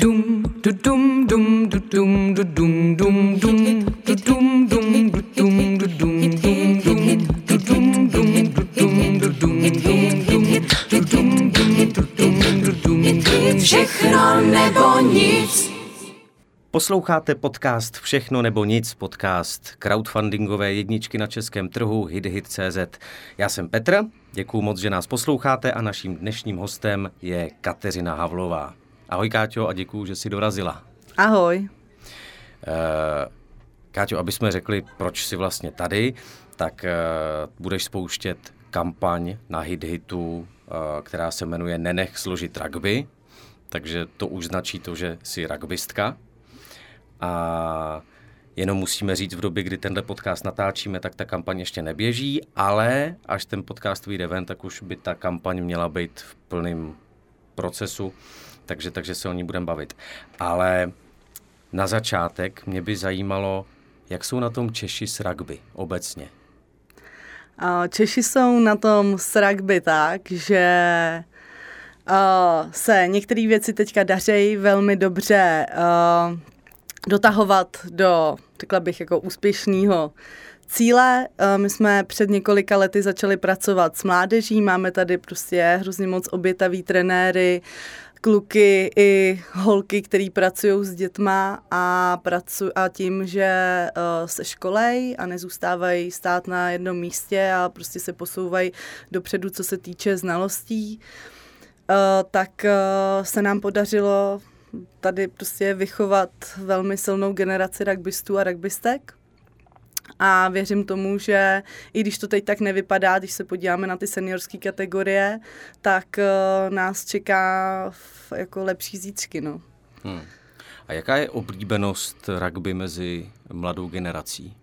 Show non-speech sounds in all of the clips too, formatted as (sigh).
Dum du dum dum du dum du dum dum dum du dum dum du dum du dum dum dum du dum dum du dum du dum dum dum du dum dum du dum du dum dum všechno nebo nic. Posloucháte podcast Všechno nebo nic, podcast crowdfundingové jedničky na českém trhu HitHit.cz. Já jsem Petr, děkuji moc, že nás posloucháte a naším dnešním hostem je Kateřina Havlová. Ahoj Káťo a děkuji, že jsi dorazila. Ahoj. Uh, Káťo, aby jsme řekli, proč jsi vlastně tady, tak uh, budeš spouštět kampaň na HitHitu, uh, která se jmenuje Nenech složit rugby, takže to už značí to, že jsi rugbystka. A jenom musíme říct v době, kdy tenhle podcast natáčíme, tak ta kampaň ještě neběží, ale až ten podcast vyjde ven, tak už by ta kampaň měla být v plném procesu, takže, takže se o ní budeme bavit. Ale na začátek mě by zajímalo, jak jsou na tom Češi s rugby obecně. Češi jsou na tom s rugby tak, že se některé věci teďka dařejí velmi dobře. Dotahovat do, řekla bych, jako úspěšného cíle. My jsme před několika lety začali pracovat s mládeží, máme tady prostě hrozně moc obětavý trenéry, kluky i holky, který pracují s dětma a, pracu, a tím, že uh, se školej a nezůstávají stát na jednom místě a prostě se posouvají dopředu, co se týče znalostí, uh, tak uh, se nám podařilo tady prostě vychovat velmi silnou generaci rugbystů a rugbystek. A věřím tomu, že i když to teď tak nevypadá, když se podíváme na ty seniorské kategorie, tak uh, nás čeká jako lepší zítřky. No. Hmm. A jaká je oblíbenost rugby mezi mladou generací?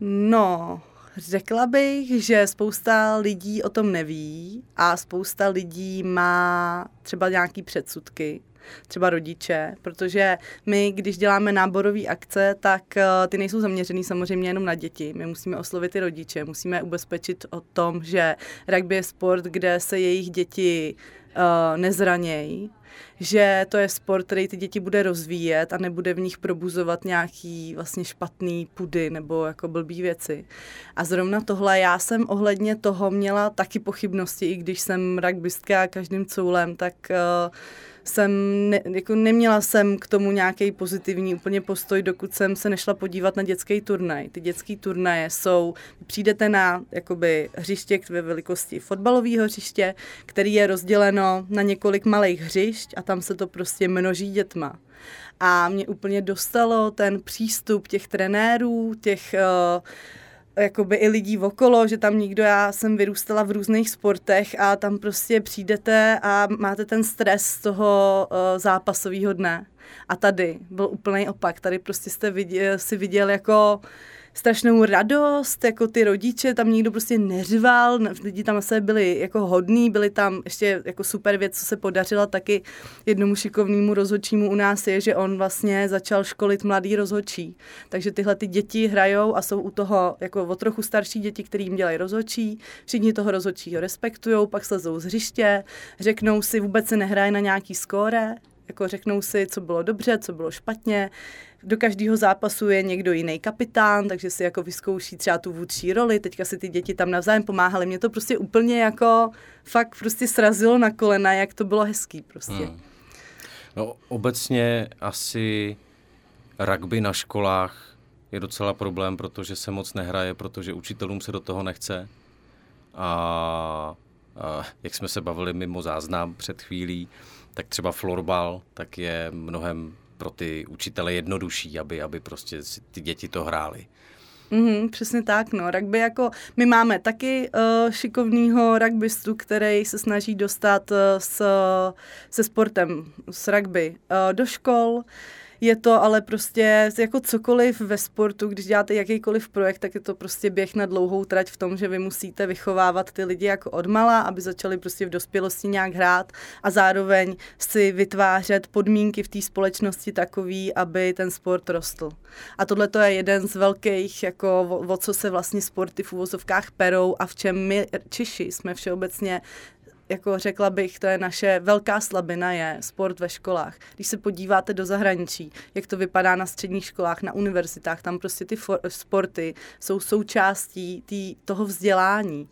No, Řekla bych, že spousta lidí o tom neví a spousta lidí má třeba nějaký předsudky třeba rodiče, protože my, když děláme náborové akce, tak eh, ty nejsou zaměřený samozřejmě jenom na děti. My musíme oslovit i rodiče, musíme ubezpečit o tom, že rugby je sport, kde se jejich děti uh, nezranějí, že to je sport, který ty děti bude rozvíjet a nebude v nich probuzovat nějaký vlastně špatný pudy nebo jako blbý věci. A zrovna tohle já jsem ohledně toho měla taky pochybnosti, i když jsem rugbystka každým coulem, tak uh, jsem, ne, jako neměla jsem k tomu nějaký pozitivní úplně postoj, dokud jsem se nešla podívat na dětský turnaj. Ty dětské turnaje jsou, přijdete na jakoby hřiště ve velikosti fotbalového hřiště, který je rozděleno na několik malých hřišť a tam se to prostě množí dětma. A mě úplně dostalo ten přístup těch trenérů, těch uh, jakoby i lidí okolo, že tam nikdo, já jsem vyrůstala v různých sportech a tam prostě přijdete a máte ten stres z toho uh, zápasového dne. A tady byl úplný opak. Tady prostě jste viděl, si viděl jako strašnou radost, jako ty rodiče, tam nikdo prostě neřval, lidi tam se byli jako hodní, byli tam ještě jako super věc, co se podařila taky jednomu šikovnému rozhodčímu u nás je, že on vlastně začal školit mladý rozhodčí. Takže tyhle ty děti hrajou a jsou u toho jako o trochu starší děti, který jim dělají rozhodčí, všichni toho rozhodčího respektují, pak slezou z hřiště, řeknou si, vůbec se nehraje na nějaký skóre, jako řeknou si, co bylo dobře, co bylo špatně. Do každého zápasu je někdo jiný kapitán, takže si jako vyzkouší třeba tu vůdčí roli. Teďka si ty děti tam navzájem pomáhaly. Mě to prostě úplně jako fakt prostě srazilo na kolena, jak to bylo hezký prostě. Hmm. No obecně asi rugby na školách je docela problém, protože se moc nehraje, protože učitelům se do toho nechce. A, a jak jsme se bavili mimo záznam před chvílí, tak třeba florbal tak je mnohem pro ty učitele jednodušší, aby, aby prostě si ty děti to hrály. Mm, přesně tak, no. Rugby jako, my máme taky uh, šikovného rugbystu, který se snaží dostat uh, s, se sportem, s rugby uh, do škol. Uh, je to ale prostě jako cokoliv ve sportu, když děláte jakýkoliv projekt, tak je to prostě běh na dlouhou trať v tom, že vy musíte vychovávat ty lidi jako odmala, aby začali prostě v dospělosti nějak hrát a zároveň si vytvářet podmínky v té společnosti takový, aby ten sport rostl. A tohle to je jeden z velkých, jako o, o co se vlastně sporty v uvozovkách perou a v čem my Češi jsme všeobecně jako řekla bych, to je naše velká slabina, je sport ve školách. Když se podíváte do zahraničí, jak to vypadá na středních školách, na univerzitách, tam prostě ty for, sporty jsou součástí tý, toho vzdělání.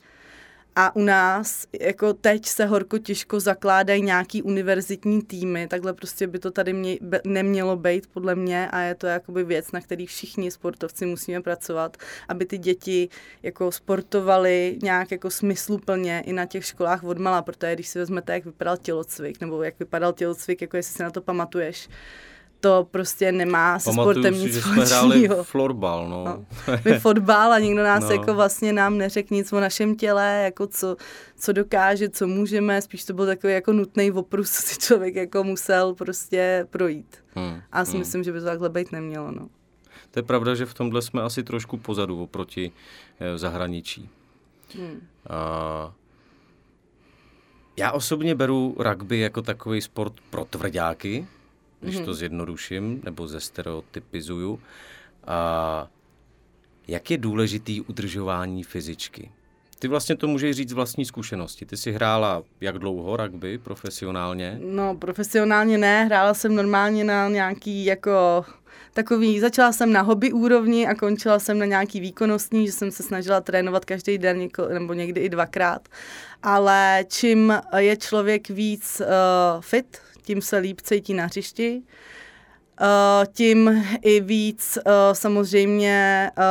A u nás, jako teď se horko těžko zakládají nějaký univerzitní týmy, takhle prostě by to tady mě, be, nemělo být podle mě. A je to jakoby věc, na který všichni sportovci musíme pracovat, aby ty děti jako sportovali nějak jako smysluplně i na těch školách odmala, protože když si vezmete, jak vypadal tělocvik, nebo jak vypadal tělocvik, jako jestli si na to pamatuješ, to prostě nemá se Pamatuju sportem si, nic že jsme hráli společného. florbal, no. No. My fotbal a nikdo nás no. jako vlastně nám neřekl nic o našem těle, jako co, co dokáže, co můžeme, spíš to byl takový jako nutný oprus, (laughs) co si člověk jako musel prostě projít. Hmm. A já si hmm. myslím, že by to takhle být nemělo, no. To je pravda, že v tomhle jsme asi trošku pozadu oproti eh, zahraničí. Hmm. A já osobně beru rugby jako takový sport pro tvrdáky, když to zjednoduším nebo zestereotypizuju. A jak je důležitý udržování fyzičky? Ty vlastně to můžeš říct z vlastní zkušenosti. Ty jsi hrála jak dlouho rugby profesionálně? No, profesionálně ne, hrála jsem normálně na nějaký jako takový, začala jsem na hobby úrovni a končila jsem na nějaký výkonnostní, že jsem se snažila trénovat každý den něko, nebo někdy i dvakrát. Ale čím je člověk víc uh, fit, tím se líp cítí na hřišti, Uh, tím i víc uh, samozřejmě uh,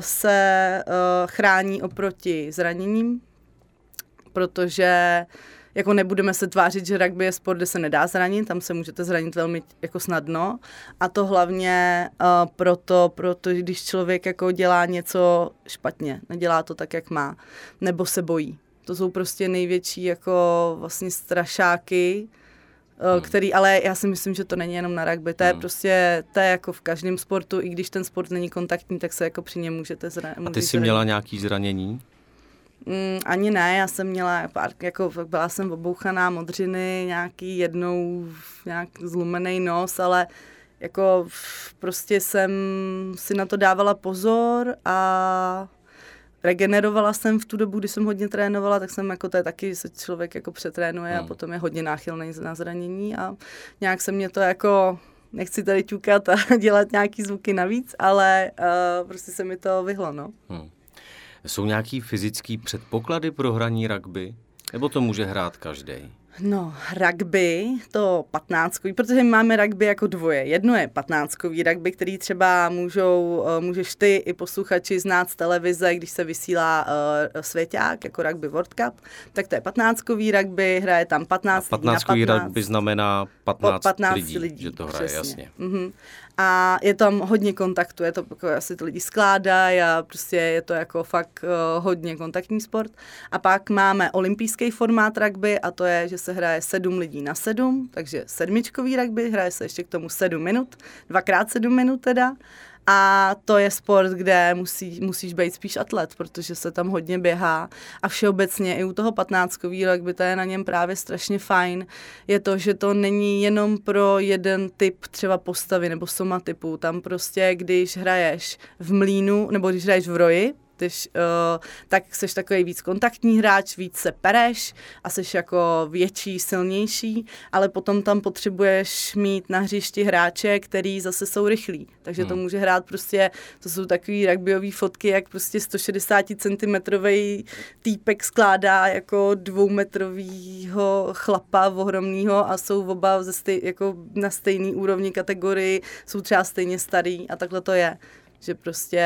se chrání oproti zraněním, protože jako nebudeme se tvářit, že rugby je sport, kde se nedá zranit, tam se můžete zranit velmi jako snadno a to hlavně proto, proto, když člověk jako dělá něco špatně, nedělá to tak, jak má, nebo se bojí. To jsou prostě největší jako vlastně strašáky, hmm. který, ale já si myslím, že to není jenom na rugby, to je Hmm. prostě, to je jako v každém sportu, i když ten sport není kontaktní, tak se jako při něm můžete zranit. A ty jsi měla nějaký zranění? Mm, ani ne, já jsem měla pár, jako byla jsem obouchaná modřiny, nějaký jednou nějak zlumený nos, ale jako prostě jsem si na to dávala pozor a regenerovala jsem v tu dobu, kdy jsem hodně trénovala, tak jsem jako to je taky, se člověk jako přetrénuje a Hmm. potom je hodně náchylný na zranění a nějak se mě to jako nechci tady ťukat a (laughs) dělat nějaký zvuky navíc, ale uh, prostě se mi to vyhlo, no. Hmm. Jsou nějaký fyzický předpoklady pro hraní rugby? Nebo to může hrát každý? No, rugby, to patnáckový, protože my máme rugby jako dvoje. Jedno je patnáckový rugby, který třeba můžou, eh, můžeš ty i posluchači znát z televize, když se vysílá uh, svěťák, jako rugby World Cup, tak to je patnáckový rugby, hraje tam 15 A lidí na 15 15. rugby znamená Po 15, 15 lidí, lidí, že to hraje, přesně. jasně. Mhm. A je tam hodně kontaktu, je to jako asi ty lidi skládají a prostě je to jako fakt uh, hodně kontaktní sport. A pak máme olympijský formát rugby a to je, že se hraje sedm lidí na sedm, takže sedmičkový rugby, hraje se ještě k tomu sedm minut, dvakrát sedm minut teda. A to je sport, kde musí, musíš být spíš atlet, protože se tam hodně běhá. A všeobecně i u toho 15 rugby, to je na něm právě strašně fajn, je to, že to není jenom pro jeden typ třeba postavy nebo somatypu. Tam prostě, když hraješ v mlínu, nebo když hraješ v roji, když, uh, tak jsi takový víc kontaktní hráč, víc se pereš a jsi jako větší, silnější, ale potom tam potřebuješ mít na hřišti hráče, který zase jsou rychlí. Takže to Hmm. může hrát prostě, to jsou takový rugbyové fotky, jak prostě 160 cm týpek skládá jako dvoumetrovýho chlapa ohromného a jsou oba ze stej, jako na stejný úrovni kategorii, jsou třeba stejně starý a takhle to je že prostě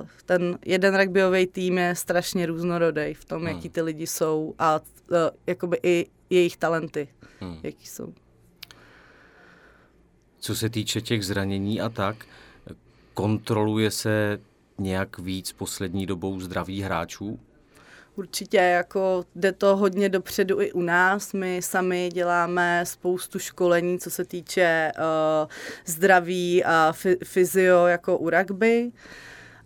uh, ten jeden rugbyový tým je strašně různorodý v tom, Hmm. jaký ty lidi jsou a uh, jakoby i jejich talenty, Hmm. jaký jsou. Co se týče těch zranění a tak, kontroluje se nějak víc poslední dobou zdraví hráčů? Určitě jako jde to hodně dopředu i u nás. My sami děláme spoustu školení, co se týče uh, zdraví a fyzio jako u rugby.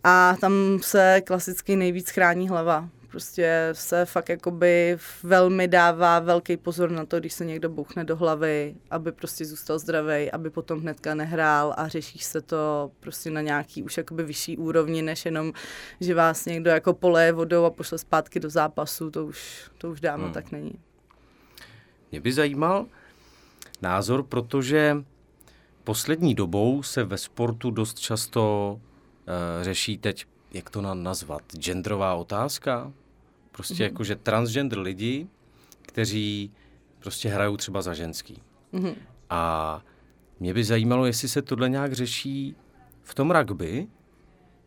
A tam se klasicky nejvíc chrání hlava. Prostě se fakt jakoby velmi dává velký pozor na to, když se někdo bouchne do hlavy, aby prostě zůstal zdravý, aby potom hnedka nehrál a řešíš se to prostě na nějaký už jakoby vyšší úrovni, než jenom, že vás někdo jako poleje vodou a pošle zpátky do zápasu, to už, to už dávno hmm. tak není. Mě by zajímal názor, protože poslední dobou se ve sportu dost často uh, řeší teď, jak to nazvat, genderová otázka. Prostě mm-hmm. jakože transgender lidi, kteří prostě hrajou třeba za ženský. Mm-hmm. A mě by zajímalo, jestli se tohle nějak řeší v tom rugby,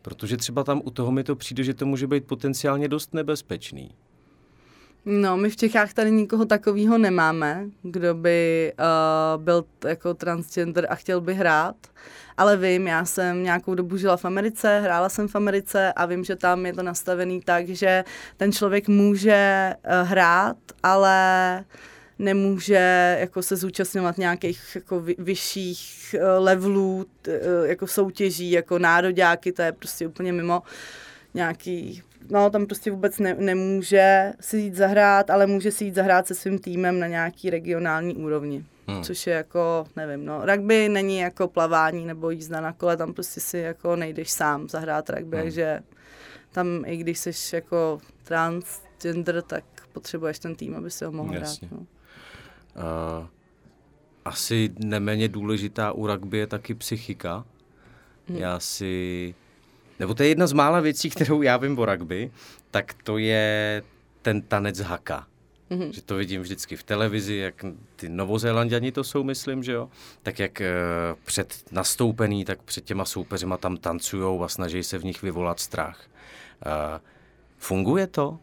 protože třeba tam u toho mi to přijde, že to může být potenciálně dost nebezpečný. No, my v Čechách tady nikoho takového nemáme, kdo by uh, byl jako transgender a chtěl by hrát. Ale vím, já jsem nějakou dobu žila v Americe, hrála jsem v Americe a vím, že tam je to nastavený tak, že ten člověk může uh, hrát, ale nemůže jako se zúčastňovat nějakých jako vy, vyšších uh, levelů, t, uh, jako soutěží, jako nároďáky, to je prostě úplně mimo nějaký no, tam prostě vůbec ne, nemůže si jít zahrát, ale může si jít zahrát se svým týmem na nějaký regionální úrovni. Hmm. Což je jako, nevím, no, rugby není jako plavání nebo jízda na kole, tam prostě si jako nejdeš sám zahrát rugby, hmm. takže tam i když jsi jako transgender, tak potřebuješ ten tým, aby si ho mohl Jasně. hrát. No. Uh, asi neméně důležitá u rugby je taky psychika. Hmm. Já si nebo to je jedna z mála věcí, kterou já vím o rugby, tak to je ten tanec haka. Mm-hmm. Že to vidím vždycky v televizi, jak ty novozélanděni to jsou, myslím, že jo? Tak jak uh, před nastoupený, tak před těma soupeřima tam tancujou a snaží se v nich vyvolat strach. Uh, funguje to?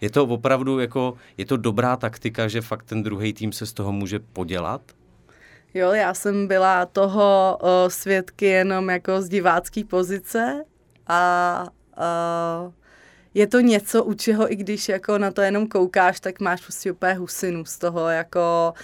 Je to opravdu jako, je to dobrá taktika, že fakt ten druhý tým se z toho může podělat? Jo, já jsem byla toho o, svědky jenom jako z divácké pozice a o, je to něco, u čeho i když jako na to jenom koukáš, tak máš prostě úplně husinu z toho, jako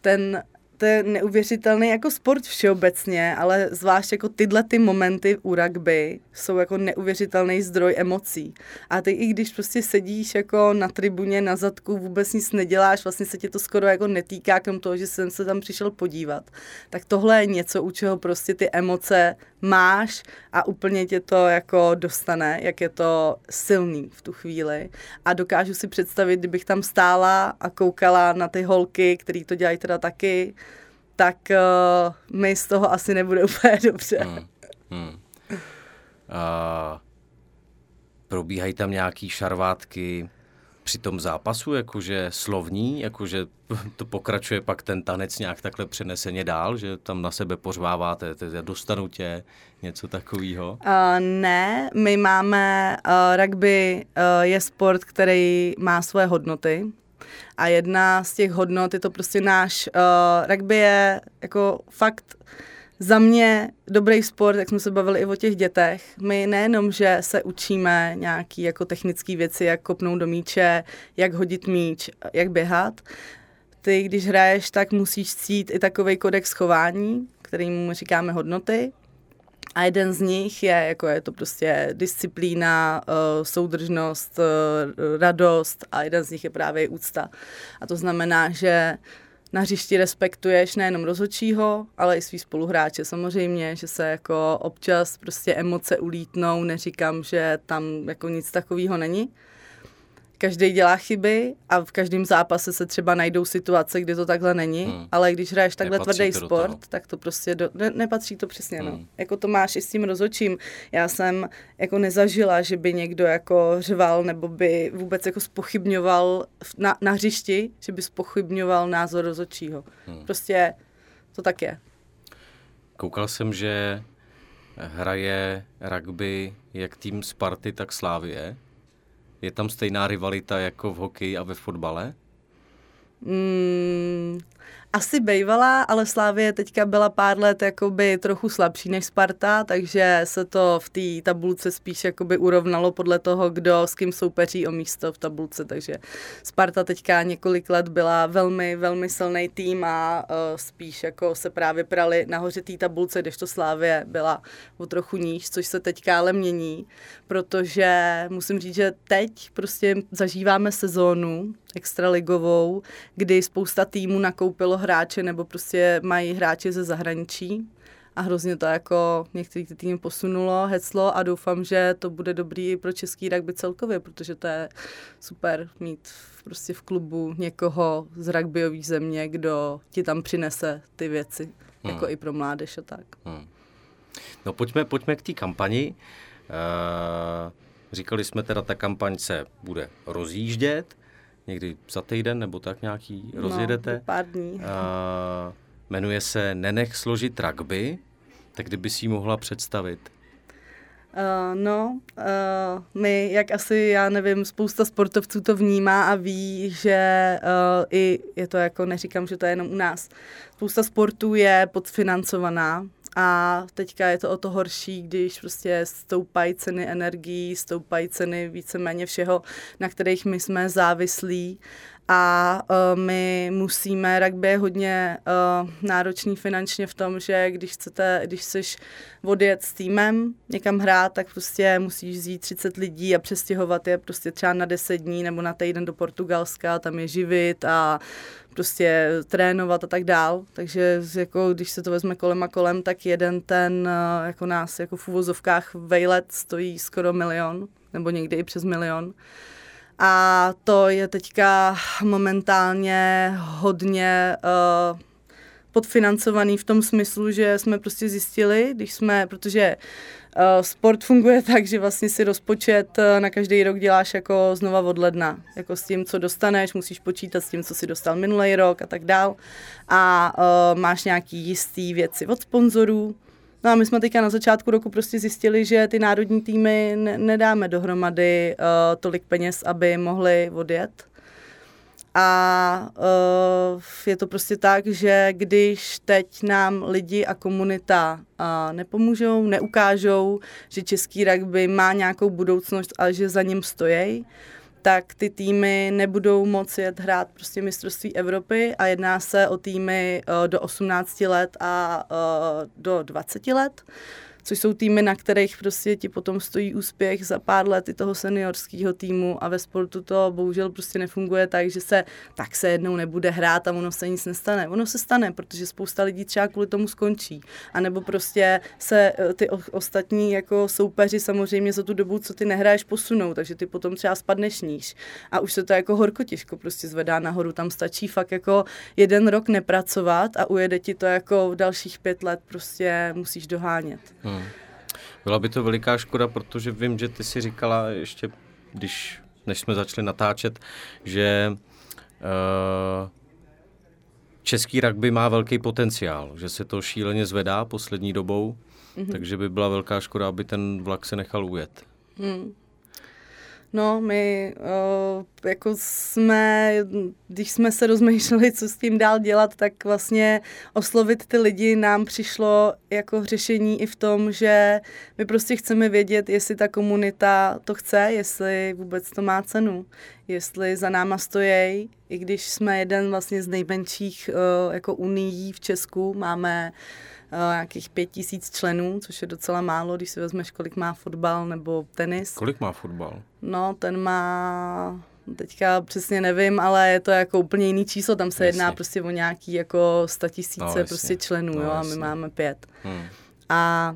ten to je neuvěřitelný jako sport všeobecně, ale zvlášť jako tyhle ty momenty u rugby jsou jako neuvěřitelný zdroj emocí. A ty i když prostě sedíš jako na tribuně na zadku, vůbec nic neděláš, vlastně se tě to skoro jako netýká krom toho, že jsem se tam přišel podívat, tak tohle je něco, u čeho prostě ty emoce máš a úplně tě to jako dostane, jak je to silný v tu chvíli. A dokážu si představit, kdybych tam stála a koukala na ty holky, který to dělají teda taky, tak uh, mi z toho asi nebude (laughs) úplně dobře. Hmm. Hmm. Uh, probíhají tam nějaký šarvátky při tom zápasu, jakože slovní, jakože (laughs) to pokračuje pak ten tanec nějak takhle přeneseně dál, že tam na sebe pořváváte, dostanu tě, něco takového? Uh, ne, my máme, uh, rugby uh, je sport, který má své hodnoty, a jedna z těch hodnot je to prostě náš, uh, rugby je jako fakt za mě dobrý sport, jak jsme se bavili i o těch dětech. My nejenom, že se učíme nějaký jako technické věci, jak kopnout do míče, jak hodit míč, jak běhat. Ty, když hraješ, tak musíš cít i takový kodex chování, kterým říkáme hodnoty. A jeden z nich je, jako je to prostě disciplína, uh, soudržnost, uh, radost a jeden z nich je právě úcta. A to znamená, že na hřišti respektuješ nejenom rozhodčího, ale i svý spoluhráče samozřejmě, že se jako občas prostě emoce ulítnou, neříkám, že tam jako nic takového není, každý dělá chyby a v každém zápase se třeba najdou situace, kdy to takhle není, hmm. ale když hraješ takhle nepatří tvrdý to sport, tak to prostě do, ne, nepatří to přesně, no. hmm. no. Jako to máš i s tím rozočím. Já jsem jako nezažila, že by někdo jako řval nebo by vůbec jako spochybňoval na, na hřišti, že by spochybňoval názor rozočího. Hmm. Prostě to tak je. Koukal jsem, že hraje rugby jak tým Sparty, tak Slávie. Je tam stejná rivalita jako v hokeji a ve fotbale? Mm, asi bejvala, ale Slávie teďka byla pár let jakoby trochu slabší než Sparta, takže se to v té tabulce spíš jakoby urovnalo podle toho, kdo s kým soupeří o místo v tabulce, takže Sparta teďka několik let byla velmi, velmi silný tým a uh, spíš jako se právě prali nahoře té tabulce, když to Slávie byla o trochu níž, což se teďka ale mění, protože musím říct, že teď prostě zažíváme sezónu extraligovou, kdy spousta týmů nakoupilo hráče nebo prostě mají hráče ze zahraničí a hrozně to jako některý ty týmy posunulo, heclo a doufám, že to bude dobrý pro český rugby celkově, protože to je super mít prostě v klubu někoho z rugbyové země, kdo ti tam přinese ty věci, hmm. jako i pro mládež a tak. Hmm. No pojďme, pojďme k té kampani. Uh, říkali jsme teda, ta kampaň se bude rozjíždět, někdy za týden nebo tak nějaký no, rozjedete. pár dní. Uh, jmenuje se Nenech složit rugby, tak kdyby si ji mohla představit? Uh, no, uh, my, jak asi, já nevím, spousta sportovců to vnímá a ví, že uh, i je to jako, neříkám, že to je jenom u nás, spousta sportů je podfinancovaná a teďka je to o to horší, když prostě stoupají ceny energií, stoupají ceny víceméně všeho, na kterých my jsme závislí a uh, my musíme, rugby je hodně uh, náročný finančně v tom, že když chcete, když chceš odjet s týmem někam hrát, tak prostě musíš vzít 30 lidí a přestěhovat je prostě třeba na 10 dní nebo na týden do Portugalska, tam je živit a prostě trénovat a tak dál. Takže jako, když se to vezme kolem a kolem, tak jeden ten uh, jako nás jako v uvozovkách vejlet stojí skoro milion, nebo někdy i přes milion. A to je teďka momentálně hodně uh, podfinancovaný v tom smyslu, že jsme prostě zjistili, když jsme, protože uh, sport funguje (laughs) tak, že vlastně si rozpočet uh, na každý rok děláš jako znova od ledna. Jako s tím, co dostaneš, musíš počítat s tím, co si dostal minulý rok a tak dál. A uh, máš nějaký jistý věci od sponzorů, No a my jsme teďka na začátku roku prostě zjistili, že ty národní týmy ne- nedáme dohromady uh, tolik peněz, aby mohli odjet. A uh, je to prostě tak, že když teď nám lidi a komunita uh, nepomůžou, neukážou, že český rugby má nějakou budoucnost a že za ním stojí, tak ty týmy nebudou moci jet hrát prostě mistrovství Evropy a jedná se o týmy uh, do 18 let a uh, do 20 let což jsou týmy, na kterých prostě ti potom stojí úspěch za pár let i toho seniorského týmu a ve sportu to bohužel prostě nefunguje tak, že se tak se jednou nebude hrát a ono se nic nestane. Ono se stane, protože spousta lidí třeba kvůli tomu skončí. A nebo prostě se eh, ty ostatní jako soupeři samozřejmě za tu dobu, co ty nehraješ, posunou, takže ty potom třeba spadneš níž. A už se to jako horko těžko prostě zvedá nahoru. Tam stačí fakt jako jeden rok nepracovat a ujede ti to jako v dalších pět let prostě musíš dohánět. Hmm. Hmm. Byla by to veliká škoda, protože vím, že ty si říkala ještě, když, než jsme začali natáčet, že uh, český rugby má velký potenciál, že se to šíleně zvedá poslední dobou, mm-hmm. takže by byla velká škoda, aby ten vlak se nechal ujet. Mm. No, my uh, jako jsme, když jsme se rozmýšleli, co s tím dál dělat, tak vlastně oslovit ty lidi nám přišlo jako řešení i v tom, že my prostě chceme vědět, jestli ta komunita to chce, jestli vůbec to má cenu, jestli za náma stojí, i když jsme jeden vlastně z nejmenších uh, jako unií v Česku, máme uh, nějakých pět tisíc členů, což je docela málo, když si vezmeš, kolik má fotbal nebo tenis. Kolik má fotbal? No, ten má teďka přesně nevím, ale je to jako úplně jiný číslo, tam se jasně. jedná prostě o nějaký jako sta tisíce no, prostě členů, no, jo, a my máme pět. Hmm. A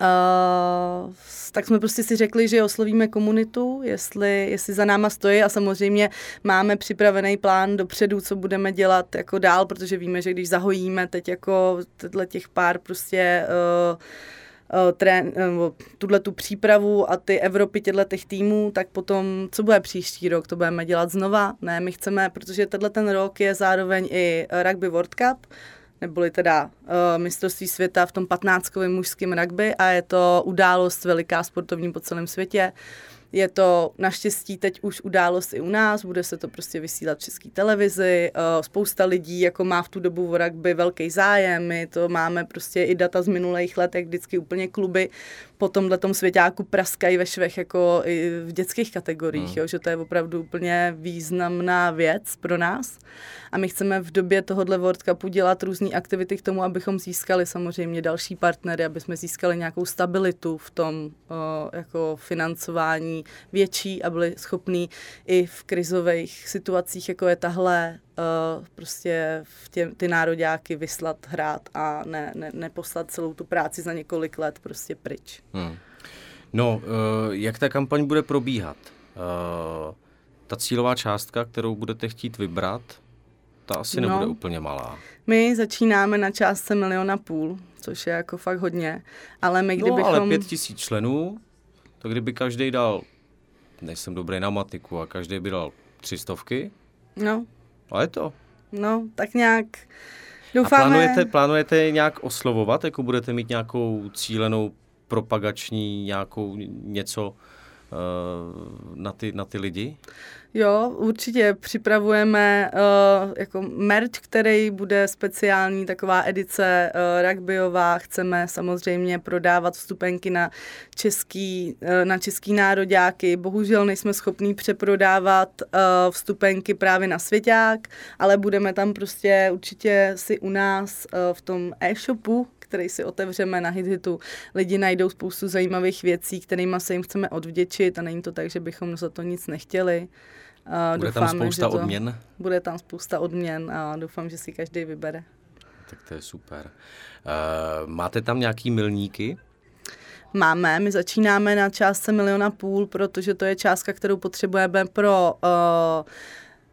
Uh, tak jsme prostě si řekli, že oslovíme komunitu, jestli, jestli za náma stojí a samozřejmě máme připravený plán dopředu, co budeme dělat jako dál, protože víme, že když zahojíme teď jako těch pár prostě uh, tuhle tu přípravu a ty Evropy těchto těch týmů, tak potom, co bude příští rok, to budeme dělat znova? Ne, my chceme, protože tenhle ten rok je zároveň i Rugby World Cup, neboli teda uh, mistrovství světa v tom 15 mužském rugby a je to událost veliká sportovní po celém světě. Je to naštěstí teď už událost i u nás, bude se to prostě vysílat v české televizi, uh, spousta lidí jako má v tu dobu v rugby velký zájem, my to máme prostě i data z minulých let, jak vždycky úplně kluby po tomhle svěťáku praskají ve švech jako i v dětských kategoriích, hmm. jo, že to je opravdu úplně významná věc pro nás. A my chceme v době tohohle World Cupu dělat různé aktivity k tomu, abychom získali samozřejmě další partnery, aby jsme získali nějakou stabilitu v tom o, jako financování větší a byli schopní i v krizových situacích, jako je tahle, uh, prostě v tě, ty nároďáky vyslat, hrát a ne, ne, neposlat celou tu práci za několik let prostě pryč. Hmm. No, uh, jak ta kampaň bude probíhat? Uh, ta cílová částka, kterou budete chtít vybrat, ta asi no, nebude úplně malá. My začínáme na částce miliona půl, což je jako fakt hodně, ale my kdybychom... No, ale pět tisíc členů, to kdyby každý dal, nejsem dobrý na matiku, a každý by dal tři stovky, no. a je to. No, tak nějak doufáme... A plánujete, plánujete nějak oslovovat, jako budete mít nějakou cílenou propagační nějakou něco na, ty, na ty lidi? Jo, určitě připravujeme uh, jako merch, který bude speciální, taková edice uh, rugbyová. Chceme samozřejmě prodávat vstupenky na český, uh, na český nároďáky. Bohužel nejsme schopní přeprodávat uh, vstupenky právě na svěťák, ale budeme tam prostě určitě si u nás uh, v tom e-shopu, který si otevřeme na HitHitu, lidi najdou spoustu zajímavých věcí, kterými se jim chceme odvděčit a není to tak, že bychom za to nic nechtěli. Uh, bude doufáme, tam spousta to, odměn? Bude tam spousta odměn a doufám, že si každý vybere. Tak to je super. Uh, máte tam nějaký milníky? Máme, my začínáme na částce miliona půl, protože to je částka, kterou potřebujeme pro uh,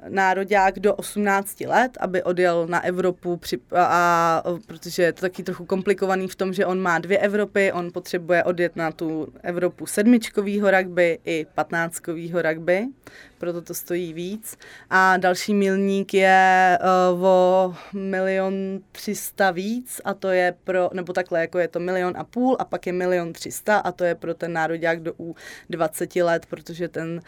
nároďák do 18 let, aby odjel na Evropu, při, a, a, protože je to taky trochu komplikovaný v tom, že on má dvě Evropy, on potřebuje odjet na tu Evropu sedmičkovýho rugby i patnáctkovýho rugby, proto to stojí víc. A další milník je uh, o milion třista víc a to je pro, nebo takhle, jako je to milion a půl a pak je milion třista a to je pro ten nároďák do U 20 let, protože ten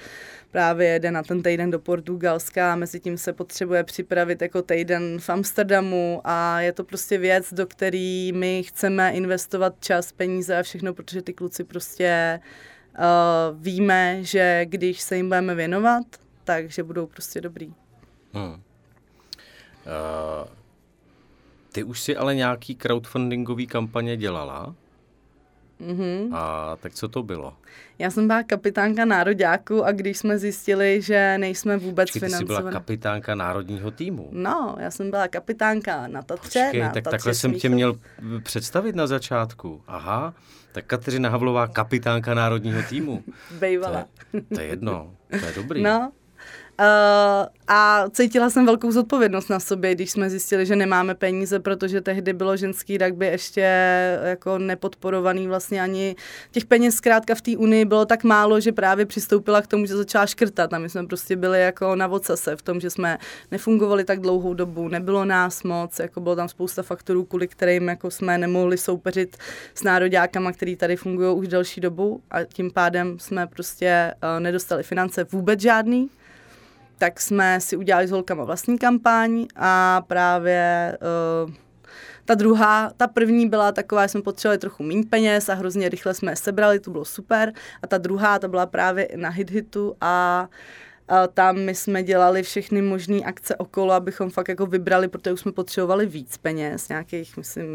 právě jede na ten týden do Portugalska a mezi tím se potřebuje připravit jako týden v Amsterdamu a je to prostě věc, do který my chceme investovat čas, peníze a všechno, protože ty kluci prostě uh, víme, že když se jim budeme věnovat, takže budou prostě dobrý. Hmm. Uh, ty už si ale nějaký crowdfundingový kampaně dělala? Mm-hmm. A tak co to bylo? Já jsem byla kapitánka nároďáku a když jsme zjistili, že nejsme vůbec Počkej, jsi byla kapitánka národního týmu? No, já jsem byla kapitánka na Tatře. Počkej, na tak tatře takhle jsem tě měl představit na začátku. Aha, tak Kateřina Havlová, kapitánka národního týmu. (laughs) Bejvala. To je, to je jedno, to je dobrý. No, a cítila jsem velkou zodpovědnost na sobě, když jsme zjistili, že nemáme peníze, protože tehdy bylo ženský rugby ještě jako nepodporovaný vlastně ani těch peněz zkrátka v té unii bylo tak málo, že právě přistoupila k tomu, že začala škrtat. A my jsme prostě byli jako na vocase v tom, že jsme nefungovali tak dlouhou dobu, nebylo nás moc, jako bylo tam spousta faktorů, kvůli kterým jako jsme nemohli soupeřit s nároďákama, který tady fungují už delší dobu. A tím pádem jsme prostě uh, nedostali finance vůbec žádný tak jsme si udělali s holkama vlastní kampaň a právě uh, ta druhá, ta první byla taková, že jsme potřebovali trochu méně peněz a hrozně rychle jsme je sebrali, to bylo super. A ta druhá, ta byla právě na hit-hitu a a tam my jsme dělali všechny možné akce okolo, abychom fakt jako vybrali, protože už jsme potřebovali víc peněz, nějakých, myslím,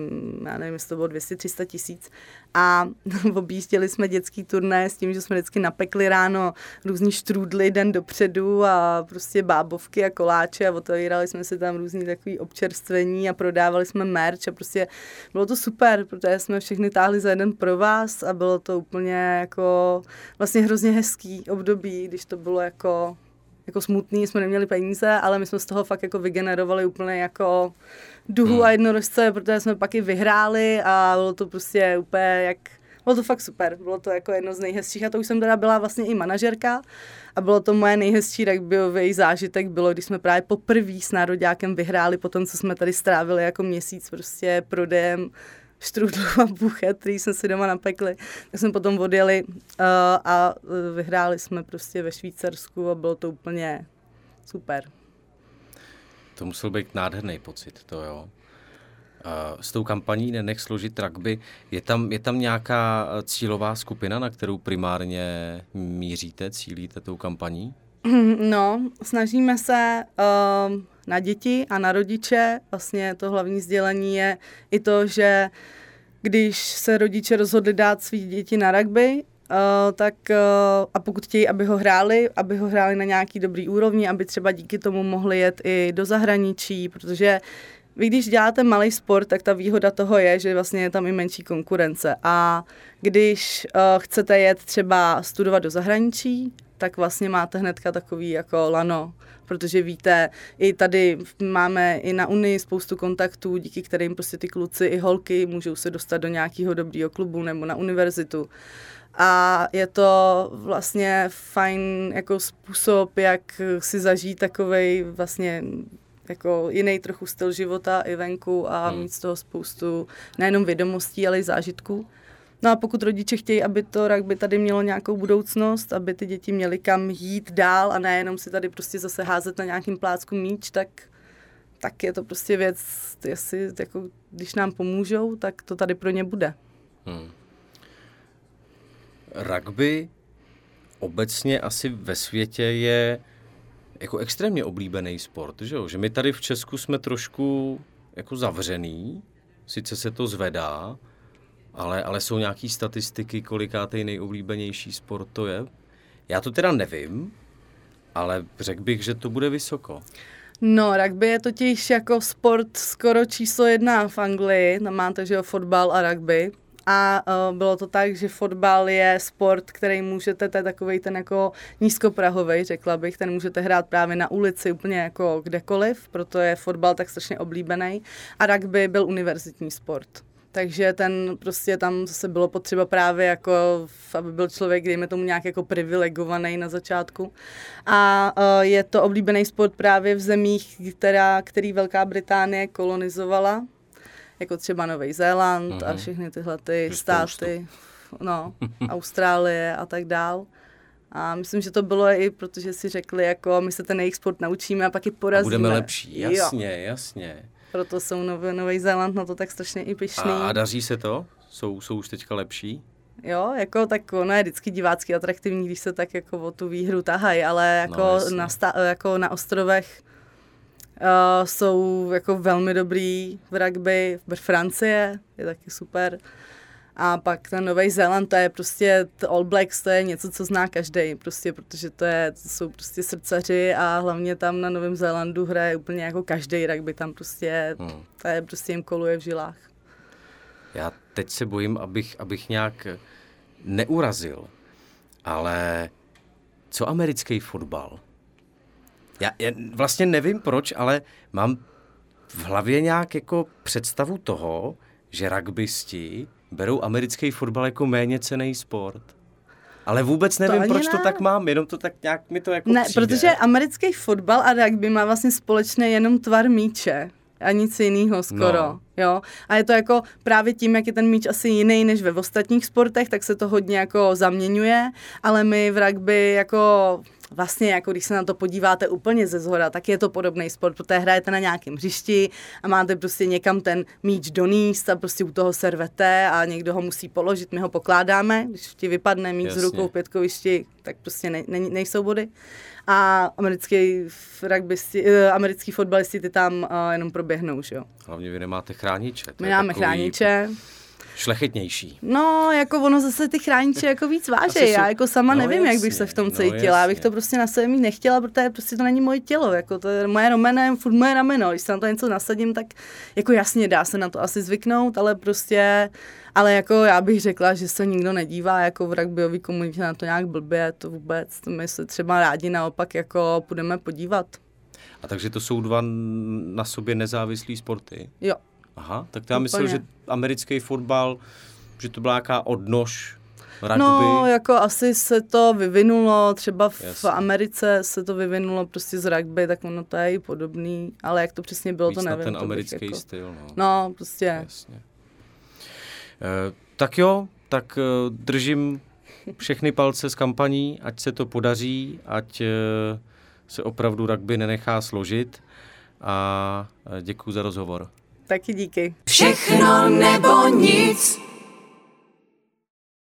já nevím, jestli to bylo 200-300 tisíc. A (laughs) objížděli jsme dětský turné s tím, že jsme vždycky napekli ráno různý štrůdly den dopředu a prostě bábovky a koláče a otevírali jsme si tam různý takový občerstvení a prodávali jsme merch a prostě bylo to super, protože jsme všechny táhli za jeden pro vás a bylo to úplně jako vlastně hrozně hezký období, když to bylo jako jako smutný, jsme neměli peníze, ale my jsme z toho fakt jako vygenerovali úplně jako duhu hmm. a jednorožce, protože jsme pak i vyhráli a bylo to prostě úplně jak, bylo to fakt super, bylo to jako jedno z nejhezčích a to už jsem teda byla vlastně i manažerka a bylo to moje nejhezčí rugbyový zážitek, bylo, když jsme právě poprvé s nároďákem vyhráli po tom, co jsme tady strávili jako měsíc prostě prodejem štrůdlu (laughs) a buchet, který jsme si doma napekli. Tak jsme potom odjeli uh, a vyhráli jsme prostě ve Švýcarsku a bylo to úplně super. To musel být nádherný pocit, to jo. S tou kampaní Nenech složit rugby, je tam, je tam nějaká cílová skupina, na kterou primárně míříte, cílíte tou kampaní? (clears throat) No, snažíme se uh, na děti a na rodiče. Vlastně to hlavní sdělení je i to, že když se rodiče rozhodli dát svý děti na rugby, Uh, tak uh, a pokud chtějí, aby ho hráli, aby ho hráli na nějaký dobrý úrovni, aby třeba díky tomu mohli jet i do zahraničí, protože vy když děláte malý sport, tak ta výhoda toho je, že vlastně je tam i menší konkurence. A když uh, chcete jet třeba studovat do zahraničí, tak vlastně máte hnedka takový jako lano, protože víte, i tady máme i na Unii spoustu kontaktů, díky kterým prostě ty kluci i holky můžou se dostat do nějakého dobrého klubu nebo na univerzitu. A je to vlastně fajn jako způsob, jak si zažít takovej vlastně jako jiný trochu styl života i venku a hmm. mít z toho spoustu nejenom vědomostí, ale i zážitků. No a pokud rodiče chtějí, aby to rugby tady mělo nějakou budoucnost, aby ty děti měly kam jít dál a nejenom si tady prostě zase házet na nějakým plácku míč, tak, tak je to prostě věc, jestli jako, když nám pomůžou, tak to tady pro ně bude. Hmm. Rugby obecně asi ve světě je jako extrémně oblíbený sport, že jo? Že my tady v Česku jsme trošku jako zavřený, sice se to zvedá, ale, ale jsou nějaký statistiky, kolikátej nejoblíbenější sport to je. Já to teda nevím, ale řekl bych, že to bude vysoko. No, rugby je totiž jako sport skoro číslo jedna v Anglii. Tam máte, že jo, fotbal a rugby. A uh, bylo to tak, že fotbal je sport, který můžete, to je takový ten jako nízkoprahový, řekla bych, ten můžete hrát právě na ulici úplně jako kdekoliv, proto je fotbal tak strašně oblíbený. A rugby byl univerzitní sport. Takže ten prostě tam zase bylo potřeba právě jako, aby byl člověk, dejme tomu nějak jako privilegovaný na začátku. A uh, je to oblíbený sport právě v zemích, která, který Velká Británie kolonizovala, jako třeba Nový Zéland uh-huh. a mhm. všechny tyhle ty státy, no, (laughs) Austrálie a tak dál. A myslím, že to bylo i protože si řekli, jako my se ten jejich sport naučíme a pak ji porazíme. A budeme lepší, jasně, jo. jasně. Proto jsou Nový, Nový Zéland na to tak strašně i pišný. A, a daří se to? Jsou, jsou už teďka lepší? Jo, jako tak ono je vždycky divácky atraktivní, když se tak jako o tu výhru tahají, ale jako, no, na, sta, jako na ostrovech uh, jsou jako velmi dobrý v rugby. V Francie je taky super. A pak ten Nový Zéland, to je prostě, All Blacks, to je něco, co zná každý, prostě, protože to, je, to jsou prostě srdcaři a hlavně tam na Novém Zélandu hraje úplně jako každý rugby, tam prostě, hmm. to je prostě jim koluje v žilách. Já teď se bojím, abych, abych nějak neurazil, ale co americký fotbal? Já, já vlastně nevím proč, ale mám v hlavě nějak jako představu toho, že rugbysti berou americký fotbal jako méně cený sport. Ale vůbec nevím, to proč ne. to tak mám, jenom to tak nějak mi to jako Ne, přijde. protože americký fotbal a rugby má vlastně společné jenom tvar míče a nic jiného skoro. No. Jo? A je to jako právě tím, jak je ten míč asi jiný než ve ostatních sportech, tak se to hodně jako zaměňuje, ale my v rugby jako vlastně, jako když se na to podíváte úplně ze zhora, tak je to podobný sport, protože hrajete na nějakém hřišti a máte prostě někam ten míč doníst a prostě u toho servete a někdo ho musí položit, my ho pokládáme, když ti vypadne míč Jasně. z rukou v pětkovišti, tak prostě ne, ne, nejsou body. A americký, rugbysti, uh, americký fotbalisti ty tam uh, jenom proběhnou, že jo. Hlavně vy nemáte chrániče. My máme takový... chrániče šlechetnější. No, jako ono zase ty chrániče jako víc váží. Já jako sama no, nevím, jasně, jak bych se v tom no, cítila. Já bych to prostě na sebe mít nechtěla, protože prostě to není moje tělo. Jako to je moje romene, furt moje rameno. Když se na to něco nasadím, tak jako jasně dá se na to asi zvyknout, ale prostě ale jako já bych řekla, že se nikdo nedívá jako v rugbyový komunitě na to nějak blbě, to vůbec. To my se třeba rádi naopak jako půjdeme podívat. A takže to jsou dva na sobě nezávislí sporty? Jo. Aha, tak já myslím, že americký fotbal, že to byla nějaká odnož rugby. No, jako asi se to vyvinulo, třeba v Jasně. Americe se to vyvinulo prostě z rugby, tak ono to je i podobný, ale jak to přesně bylo, Víc to nevím. ten americký jako... styl, no. No, prostě. Jasně. tak jo, tak eh, držím všechny palce z kampaní, ať se to podaří, ať eh, se opravdu rugby nenechá složit a děkuji za rozhovor. Taky díky. Všechno nebo nic.